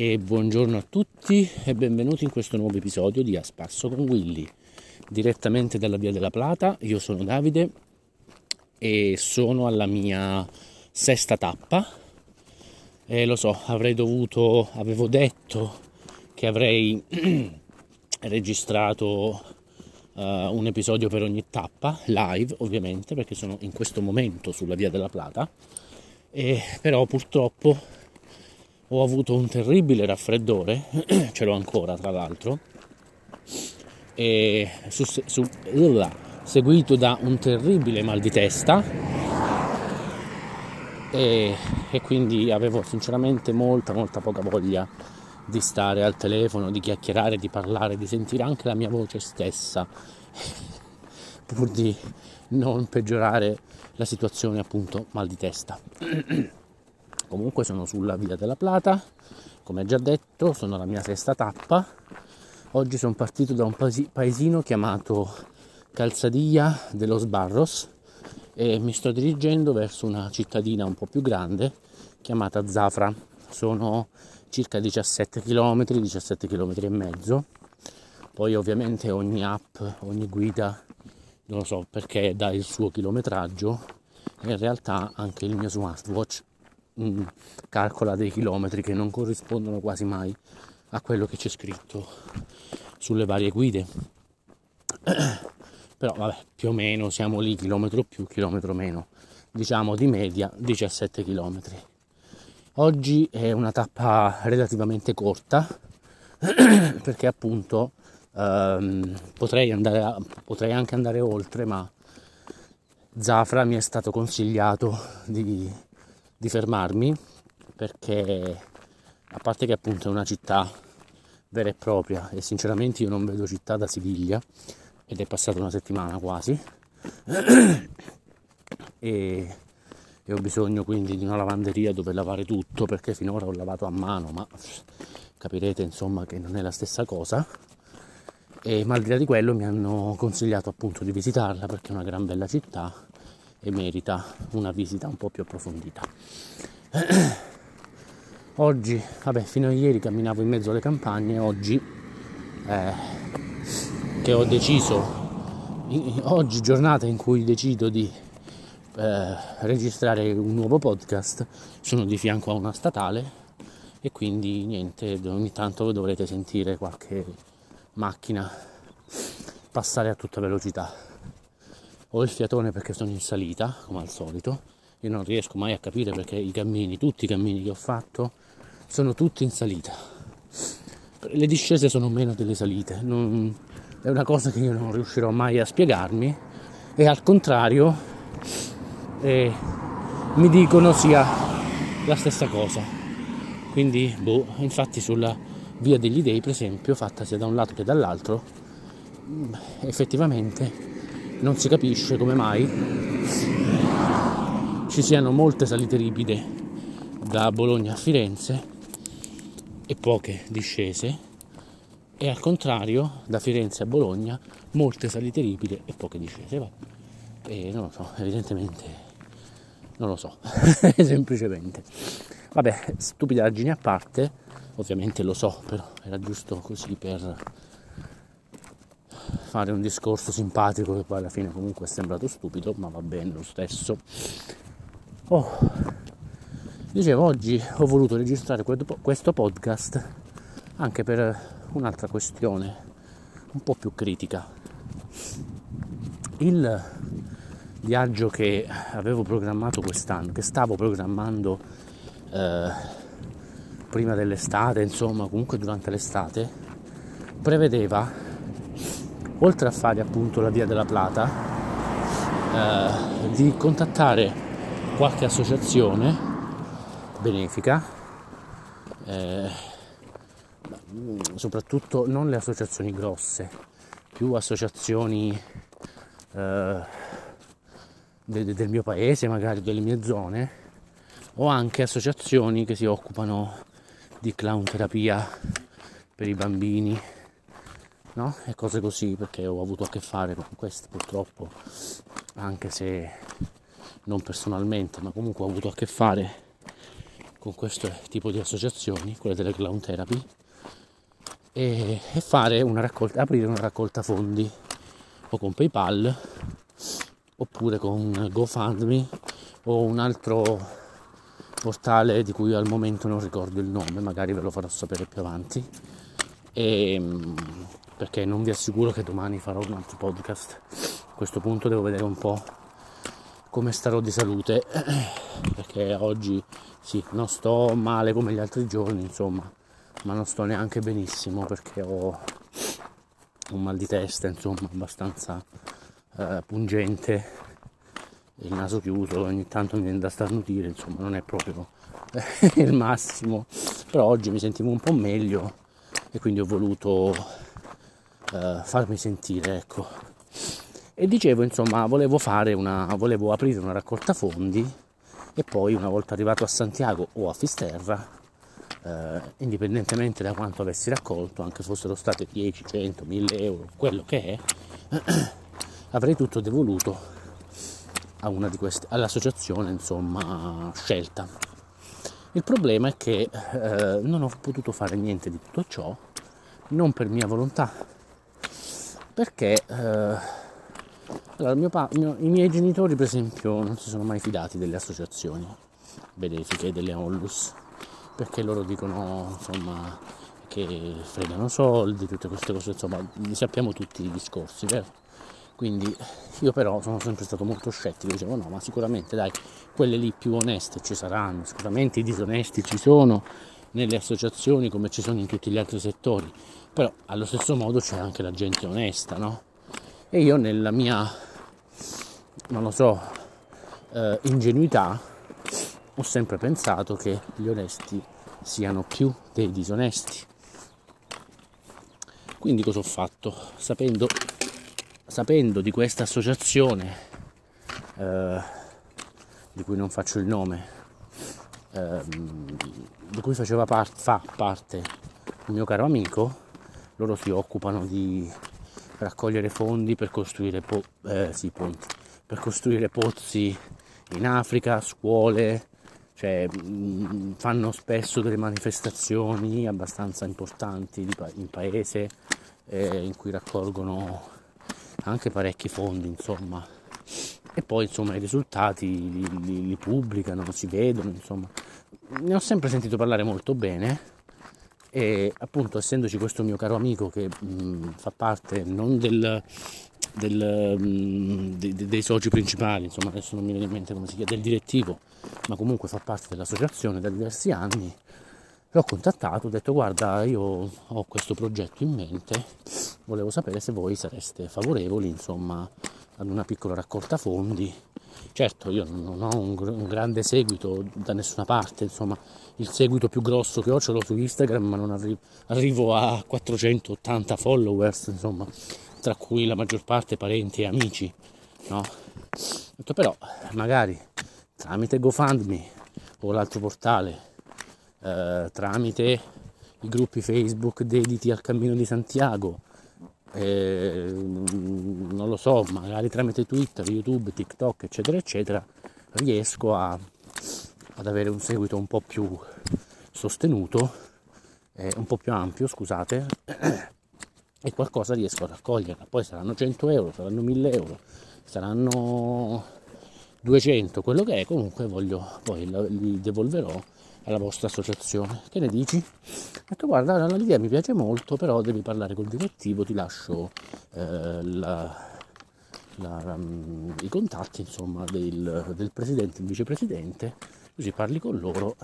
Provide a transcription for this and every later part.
e buongiorno a tutti e benvenuti in questo nuovo episodio di A Spasso con Willy, direttamente dalla Via della Plata. Io sono Davide e sono alla mia sesta tappa. E lo so, avrei dovuto, avevo detto che avrei registrato uh, un episodio per ogni tappa, live ovviamente, perché sono in questo momento sulla Via della Plata. E però purtroppo ho avuto un terribile raffreddore, ce l'ho ancora tra l'altro, e su, su, seguito da un terribile mal di testa e, e quindi avevo sinceramente molta molta poca voglia di stare al telefono, di chiacchierare, di parlare, di sentire anche la mia voce stessa, pur di non peggiorare la situazione appunto mal di testa. Comunque sono sulla Via della Plata, come già detto, sono alla mia sesta tappa. Oggi sono partito da un paesino chiamato Calzadia de los Barros e mi sto dirigendo verso una cittadina un po' più grande chiamata Zafra. Sono circa 17 km, 17 km e mezzo. Poi ovviamente ogni app, ogni guida, non lo so perché dà il suo chilometraggio in realtà anche il mio smartwatch mh, calcola dei chilometri che non corrispondono quasi mai a quello che c'è scritto sulle varie guide. Però vabbè, più o meno siamo lì, chilometro più, chilometro meno, diciamo di media 17 km. Oggi è una tappa relativamente corta perché appunto ehm, potrei, andare a, potrei anche andare oltre, ma Zafra mi è stato consigliato di di fermarmi perché a parte che appunto è una città vera e propria e sinceramente io non vedo città da Siviglia ed è passata una settimana quasi e, e, ho bisogno quindi di una lavanderia dove lavare tutto perché finora ho lavato a mano ma capirete insomma che non è la stessa cosa. E ma al di là di quello mi hanno consigliato appunto di visitarla perché è una gran bella città e merita una visita un po' più approfondita. Oggi, vabbè, fino a ieri camminavo in mezzo alle campagne, oggi eh, che ho deciso, oggi giornata in cui decido di eh, registrare un nuovo podcast, sono di fianco a una statale e quindi niente, ogni tanto dovrete sentire qualche macchina passare a tutta velocità ho il fiatone perché sono in salita, come al solito. Io non riesco mai a capire perché i cammini, tutti i cammini che ho fatto, sono tutti in salita. Le discese sono meno delle salite, non, è una cosa che io non riuscirò mai a spiegarmi e al contrario eh, mi dicono sia la stessa cosa. Quindi, boh, infatti sulla via degli dei, per esempio, fatta sia da un lato che dall'altro, effettivamente non si capisce come mai ci siano molte salite ripide da Bologna a Firenze e poche discese e al contrario da Firenze a Bologna molte salite ripide e poche discese. Va. E non lo so, evidentemente non lo so, semplicemente. Vabbè, stupidaggini a parte, ovviamente lo so, però era giusto così per fare un discorso simpatico che poi alla fine comunque è sembrato stupido, ma va bene lo stesso. Oh, dicevo, oggi ho voluto registrare questo podcast anche per un'altra questione un po' più critica. Il viaggio che avevo programmato quest'anno, che stavo programmando eh, prima dell'estate, insomma, comunque durante l'estate, prevedeva oltre a fare appunto la via della Plata, eh, di contattare qualche associazione benefica, eh, soprattutto non le associazioni grosse, più associazioni eh, de- del mio paese, magari delle mie zone, o anche associazioni che si occupano di clown terapia per i bambini no? e cose così perché ho avuto a che fare con queste purtroppo anche se non personalmente ma comunque ho avuto a che fare con questo tipo di associazioni, quelle delle clown therapy, e, e una raccolta, aprire una raccolta fondi o con PayPal oppure con GoFundMe o un altro portale di cui al momento non ricordo il nome, magari ve lo farò sapere più avanti. E, ehm, perché non vi assicuro che domani farò un altro podcast. A questo punto devo vedere un po' come starò di salute, perché oggi sì, non sto male come gli altri giorni, insomma, ma non sto neanche benissimo perché ho un mal di testa, insomma, abbastanza eh, pungente, il naso chiuso, ogni tanto mi viene da starnutire, insomma, non è proprio il massimo, però oggi mi sentivo un po' meglio e quindi ho voluto eh, farmi sentire, ecco. E dicevo, insomma, volevo una, volevo aprire una raccolta fondi e poi una volta arrivato a Santiago o a Fisterra, eh, indipendentemente da quanto avessi raccolto, anche fossero state 10, 100, 1000 euro, quello che è, avrei tutto devoluto queste, all'associazione insomma scelta. Il problema è che eh, non ho potuto fare niente di tutto ciò, non per mia volontà, perché eh, allora, mio pa- mio, i miei genitori per esempio non si sono mai fidati delle associazioni benefiche, delle onlus, perché loro dicono insomma che fregano soldi, tutte queste cose, insomma sappiamo tutti i discorsi, vero? Quindi io però sono sempre stato molto scettico, dicevo no, ma sicuramente dai, quelle lì più oneste ci saranno, sicuramente i disonesti ci sono nelle associazioni come ci sono in tutti gli altri settori, però allo stesso modo c'è anche la gente onesta, no? E io nella mia, non lo so, eh, ingenuità ho sempre pensato che gli onesti siano più dei disonesti. Quindi cosa ho fatto? Sapendo sapendo di questa associazione, eh, di cui non faccio il nome, eh, di cui faceva par- fa parte il mio caro amico, loro si occupano di raccogliere fondi per costruire, po- eh, sì, ponti, per costruire pozzi in Africa, scuole, cioè, mh, fanno spesso delle manifestazioni abbastanza importanti in paese eh, in cui raccolgono anche parecchi fondi, insomma. E poi, insomma, i risultati li, li, li pubblicano, si vedono, insomma. Ne ho sempre sentito parlare molto bene e appunto essendoci questo mio caro amico che mh, fa parte non del, del, mh, de, de, dei soci principali, insomma adesso non mi viene in mente come si chiama, del direttivo, ma comunque fa parte dell'associazione da diversi anni, l'ho contattato, ho detto guarda io ho questo progetto in mente volevo sapere se voi sareste favorevoli insomma ad una piccola raccolta fondi certo io non ho un, un, grande seguito da nessuna parte insomma il seguito più grosso che ho ce l'ho su Instagram ma non arrivo, arrivo a 480 followers insomma tra cui la maggior parte parenti e amici no? Detto però magari tramite GoFundMe o l'altro portale eh, tramite i gruppi Facebook dediti al Cammino di Santiago eh, non lo so, magari tramite Twitter, YouTube, TikTok, eccetera, eccetera, riesco a, ad avere un seguito un po' più sostenuto, eh, un po' più ampio, scusate, e qualcosa riesco a raccogliere. Poi saranno 100 euro, saranno 1000 euro, saranno 200, quello che è, comunque voglio, poi li devolverò alla vostra associazione. Che ne dici? Ho detto guarda, l'idea mi piace molto, però devi parlare col direttivo, ti lascio eh, la, la, um, i contatti insomma, del, del presidente e il vicepresidente, così parli con loro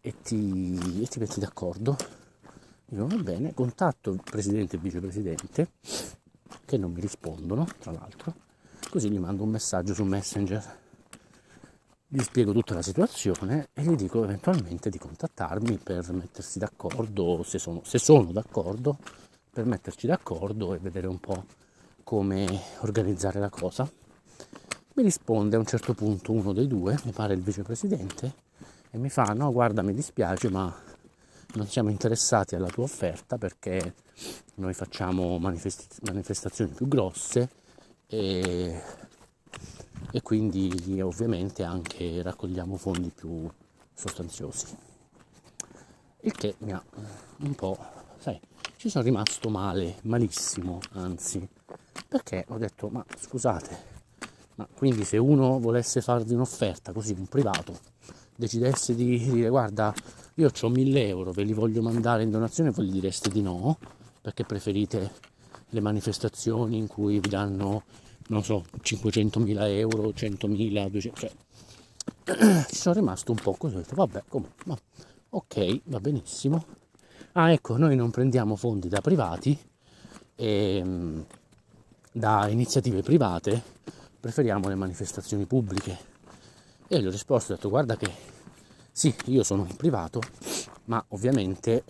e ti, e ti metti d'accordo. Dico va bene, contatto presidente e vicepresidente che non mi rispondono, tra l'altro, così gli mando un messaggio su Messenger gli spiego tutta la situazione e gli dico eventualmente di contattarmi per mettersi d'accordo, se sono, se sono d'accordo, per metterci d'accordo e vedere un po' come organizzare la cosa. Mi risponde a un certo punto uno dei due, mi pare il vicepresidente, e mi fa no guarda mi dispiace ma non siamo interessati alla tua offerta perché noi facciamo manifest- manifestazioni più grosse e e quindi ovviamente anche raccogliamo fondi più sostanziosi. Il che mi ha un po', sai, ci sono rimasto male, malissimo, anzi, perché ho detto, ma scusate, ma quindi se uno volesse farvi un'offerta così, un privato, decidesse di dire guarda, io ho 1000 euro, ve li voglio mandare in donazione, voi gli direste di no, perché preferite le manifestazioni in cui vi danno, non so, 500.000 euro, 100.000, 200, cioè, ci sono rimasto un po' così, ho detto vabbè, come, ma, ok, va benissimo. Ah ecco, noi non prendiamo fondi da privati, e, ehm, da iniziative private, preferiamo le manifestazioni pubbliche. E gli ho risposto, ho detto guarda che sì, io sono un privato, ma ovviamente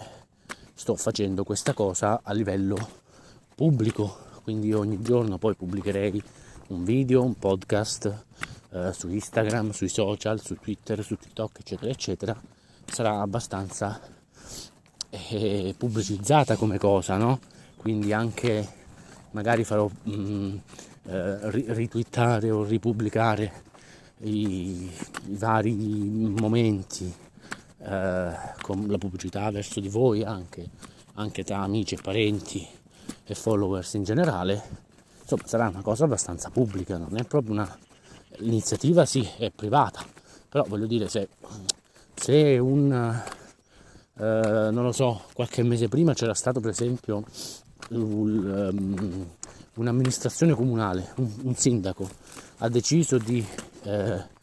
sto facendo questa cosa a livello pubblico, quindi ogni giorno poi pubblicherei un video, un podcast eh, su Instagram, sui social, su Twitter, su TikTok, eccetera, eccetera. Sarà abbastanza eh, pubblicizzata come cosa, no? Quindi anche magari farò mm, eh, ritwittare o ripubblicare i, i vari momenti eh, con la pubblicità verso di voi anche, anche tra amici e parenti e followers in generale insomma sarà una cosa abbastanza pubblica non è proprio una l'iniziativa sì è privata però voglio dire se, se un eh, non lo so qualche mese prima c'era stato per esempio um, un'amministrazione comunale un, un sindaco ha deciso di eh,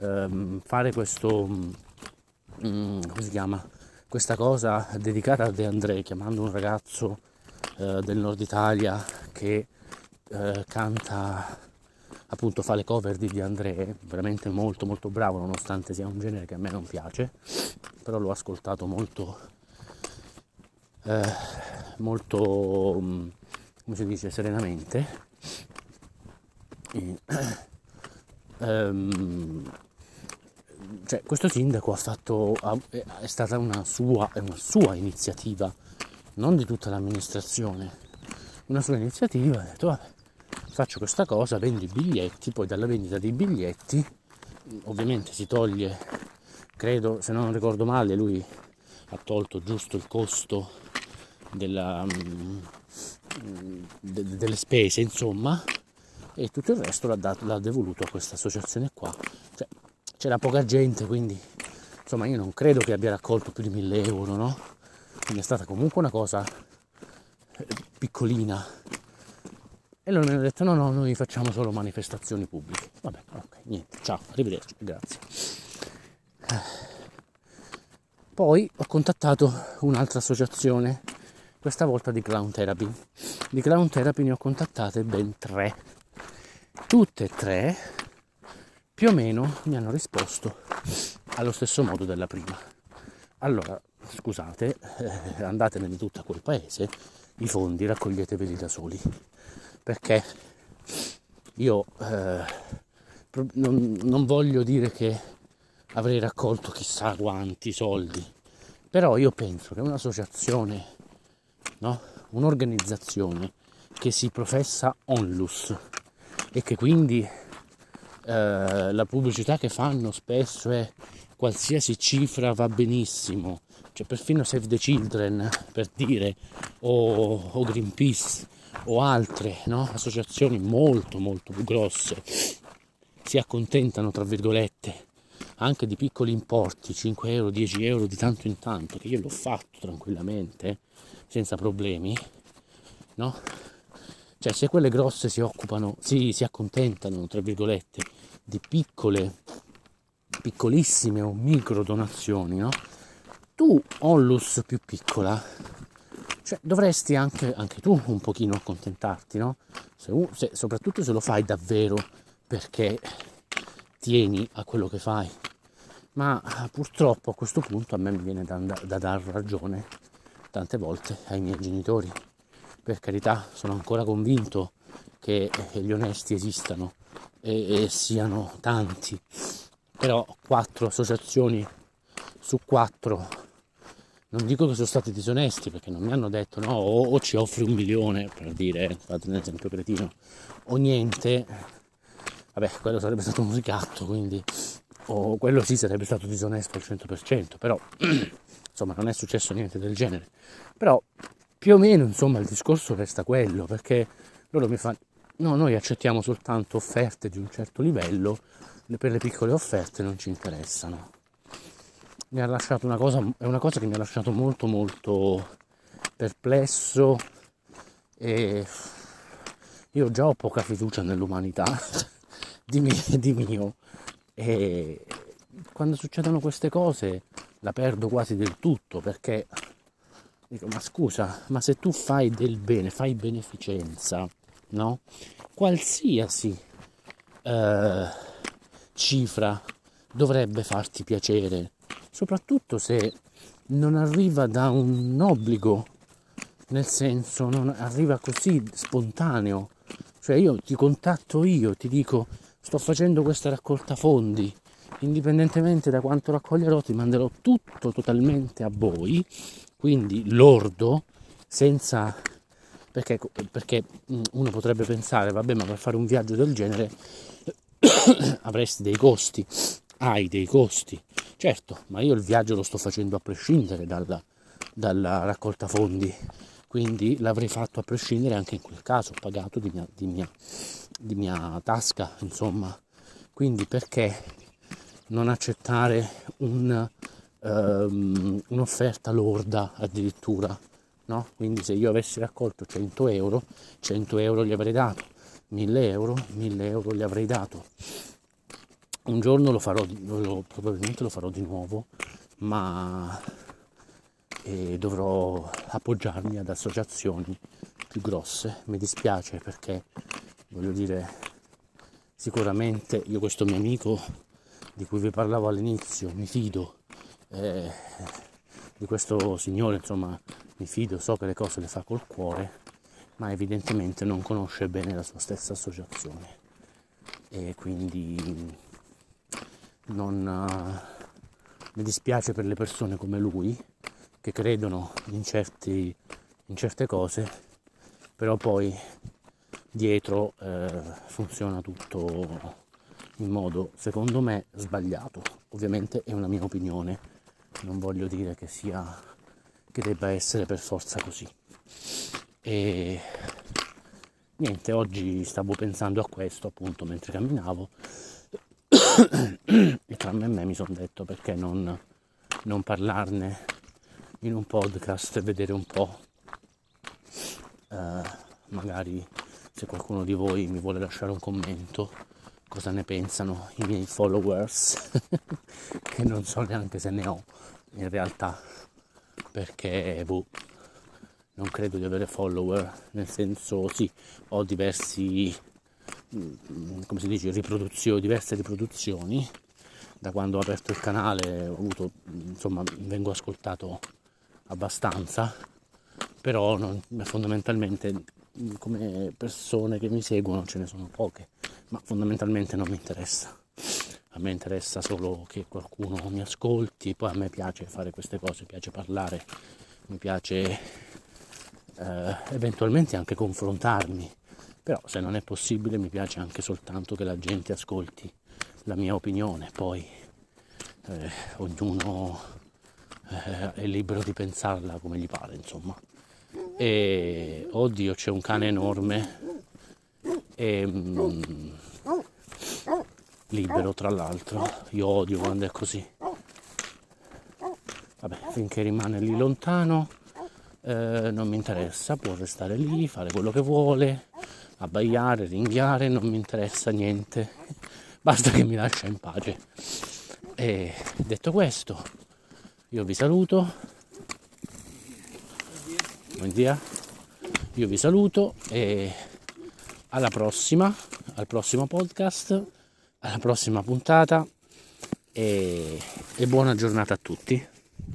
ehm, fare questo, mm, come si chiama, questa cosa dedicata a De André, chiamando un ragazzo eh, del nord Italia che eh, canta, appunto fa le cover di De André, veramente molto molto bravo, nonostante sia un genere che a me non piace, però l'ho ascoltato molto, eh, molto, mm, come si dice, serenamente. E, ehm, cioè, questo sindaco ha fatto, è stata una sua, una sua iniziativa, non di tutta l'amministrazione, una sua iniziativa, ha detto vabbè, faccio questa cosa, vendo i biglietti, poi dalla vendita dei biglietti ovviamente si toglie, credo, se non ricordo male, lui ha tolto giusto il costo della, mm, de, delle spese, insomma, e tutto il resto l'ha, dato, l'ha devoluto a questa associazione qua. Cioè, c'era poca gente, quindi insomma io non credo che abbia raccolto più di 1000 euro, no? Quindi è stata comunque una cosa eh, piccolina. E loro mi hanno detto no, no, noi facciamo solo manifestazioni pubbliche. Vabbè, ok, niente, ciao, arrivederci, grazie. Poi ho contattato un'altra associazione, questa volta di Clown Therapy. Di Clown Therapy ne ho contattate ben tre tutte e tre più o meno mi hanno risposto allo stesso modo della prima. Allora, scusate, eh, andatene tutto a quel paese, i fondi raccoglieteveli da soli, perché io eh, non, non voglio dire che avrei raccolto chissà quanti soldi, però io penso che un'associazione, no? un'organizzazione che si professa onlus, e che quindi eh, la pubblicità che fanno spesso è qualsiasi cifra va benissimo, cioè perfino Save the Children per dire, o, o Greenpeace o altre no? associazioni molto molto più grosse si accontentano tra virgolette anche di piccoli importi 5 euro 10 euro di tanto in tanto che io l'ho fatto tranquillamente senza problemi no cioè se quelle grosse si occupano, si, si accontentano, tra virgolette, di piccole, piccolissime o micro donazioni, no? Tu, onlus più piccola, cioè dovresti anche, anche tu un pochino accontentarti, no? Se, se, soprattutto se lo fai davvero perché tieni a quello che fai. Ma purtroppo a questo punto a me mi viene da, da dar ragione tante volte ai miei genitori per carità sono ancora convinto che gli onesti esistano e, e siano tanti, però quattro associazioni su quattro non dico che sono stati disonesti perché non mi hanno detto no o, o ci offri un milione per dire fate un esempio cretino o niente vabbè quello sarebbe stato un ricatto quindi o quello sì sarebbe stato disonesto al 100%, però insomma non è successo niente del genere. Però più o meno insomma il discorso resta quello, perché loro mi fanno, no, noi accettiamo soltanto offerte di un certo livello, per le piccole offerte non ci interessano. Mi ha lasciato una cosa, è una cosa che mi ha lasciato molto molto perplesso e io già ho poca fiducia nell'umanità di, mio, di mio e quando succedono queste cose la perdo quasi del tutto perché dico ma scusa ma se tu fai del bene fai beneficenza no qualsiasi eh, cifra dovrebbe farti piacere soprattutto se non arriva da un obbligo nel senso non arriva così spontaneo. Cioè io ti contatto io ti dico sto facendo questa raccolta fondi, indipendentemente da quanto raccoglierò ti manderò tutto totalmente a voi, quindi lordo, senza... Perché, perché uno potrebbe pensare, vabbè, ma per fare un viaggio del genere avresti dei costi, hai dei costi, certo, ma io il viaggio lo sto facendo a prescindere dalla, dalla raccolta fondi, quindi l'avrei fatto a prescindere anche in quel caso, pagato di mia, di mia di mia tasca, insomma. Quindi perché non accettare un, um, un'offerta lorda addirittura? No? Quindi se io avessi raccolto 100 euro, 100 euro gli avrei dato, 1000 euro, 1000 euro gli avrei dato. Un giorno lo farò, lo, probabilmente lo farò di nuovo, ma eh, dovrò appoggiarmi ad associazioni più grosse. Mi dispiace perché voglio dire, sicuramente io questo mio amico di cui vi parlavo all'inizio, mi fido eh, di questo signore, insomma, mi fido, so che le cose le fa col cuore, ma evidentemente non conosce bene la sua stessa associazione. E quindi non uh, mi dispiace per le persone come lui che credono in, certi, in certe cose, però poi dietro eh, funziona tutto in modo secondo me sbagliato. Ovviamente è una mia opinione non voglio dire che sia che debba essere per forza così e niente oggi stavo pensando a questo appunto mentre camminavo. E tra me e me mi sono detto perché non, non parlarne in un podcast e vedere un po' eh, magari se qualcuno di voi mi vuole lasciare un commento cosa ne pensano i miei followers che non so neanche se ne ho in realtà perché boh, non credo di avere follower nel senso sì ho diversi mm, come si dice riproduzioni diverse riproduzioni da quando ho aperto il canale ho avuto insomma vengo ascoltato abbastanza però non, fondamentalmente come persone che mi seguono ce ne sono poche, ma fondamentalmente non mi interessa. A me interessa solo che qualcuno mi ascolti, poi a me piace fare queste cose, piace parlare, mi piace eh, eventualmente anche confrontarmi, però se non è possibile mi piace anche soltanto che la gente ascolti la mia opinione, poi eh, ognuno eh, è libero di pensarla come gli pare, insomma. E oddio c'è un cane enorme. E, mm, libero tra l'altro. Io odio quando è così. Vabbè finché rimane lì lontano eh, non mi interessa può restare lì fare quello che vuole abbaiare ringhiare non mi interessa niente basta che mi lascia in pace e detto questo io vi saluto Buen dia. Io vi saluto e alla prossima, al prossimo podcast, alla prossima puntata e, e buona giornata a tutti.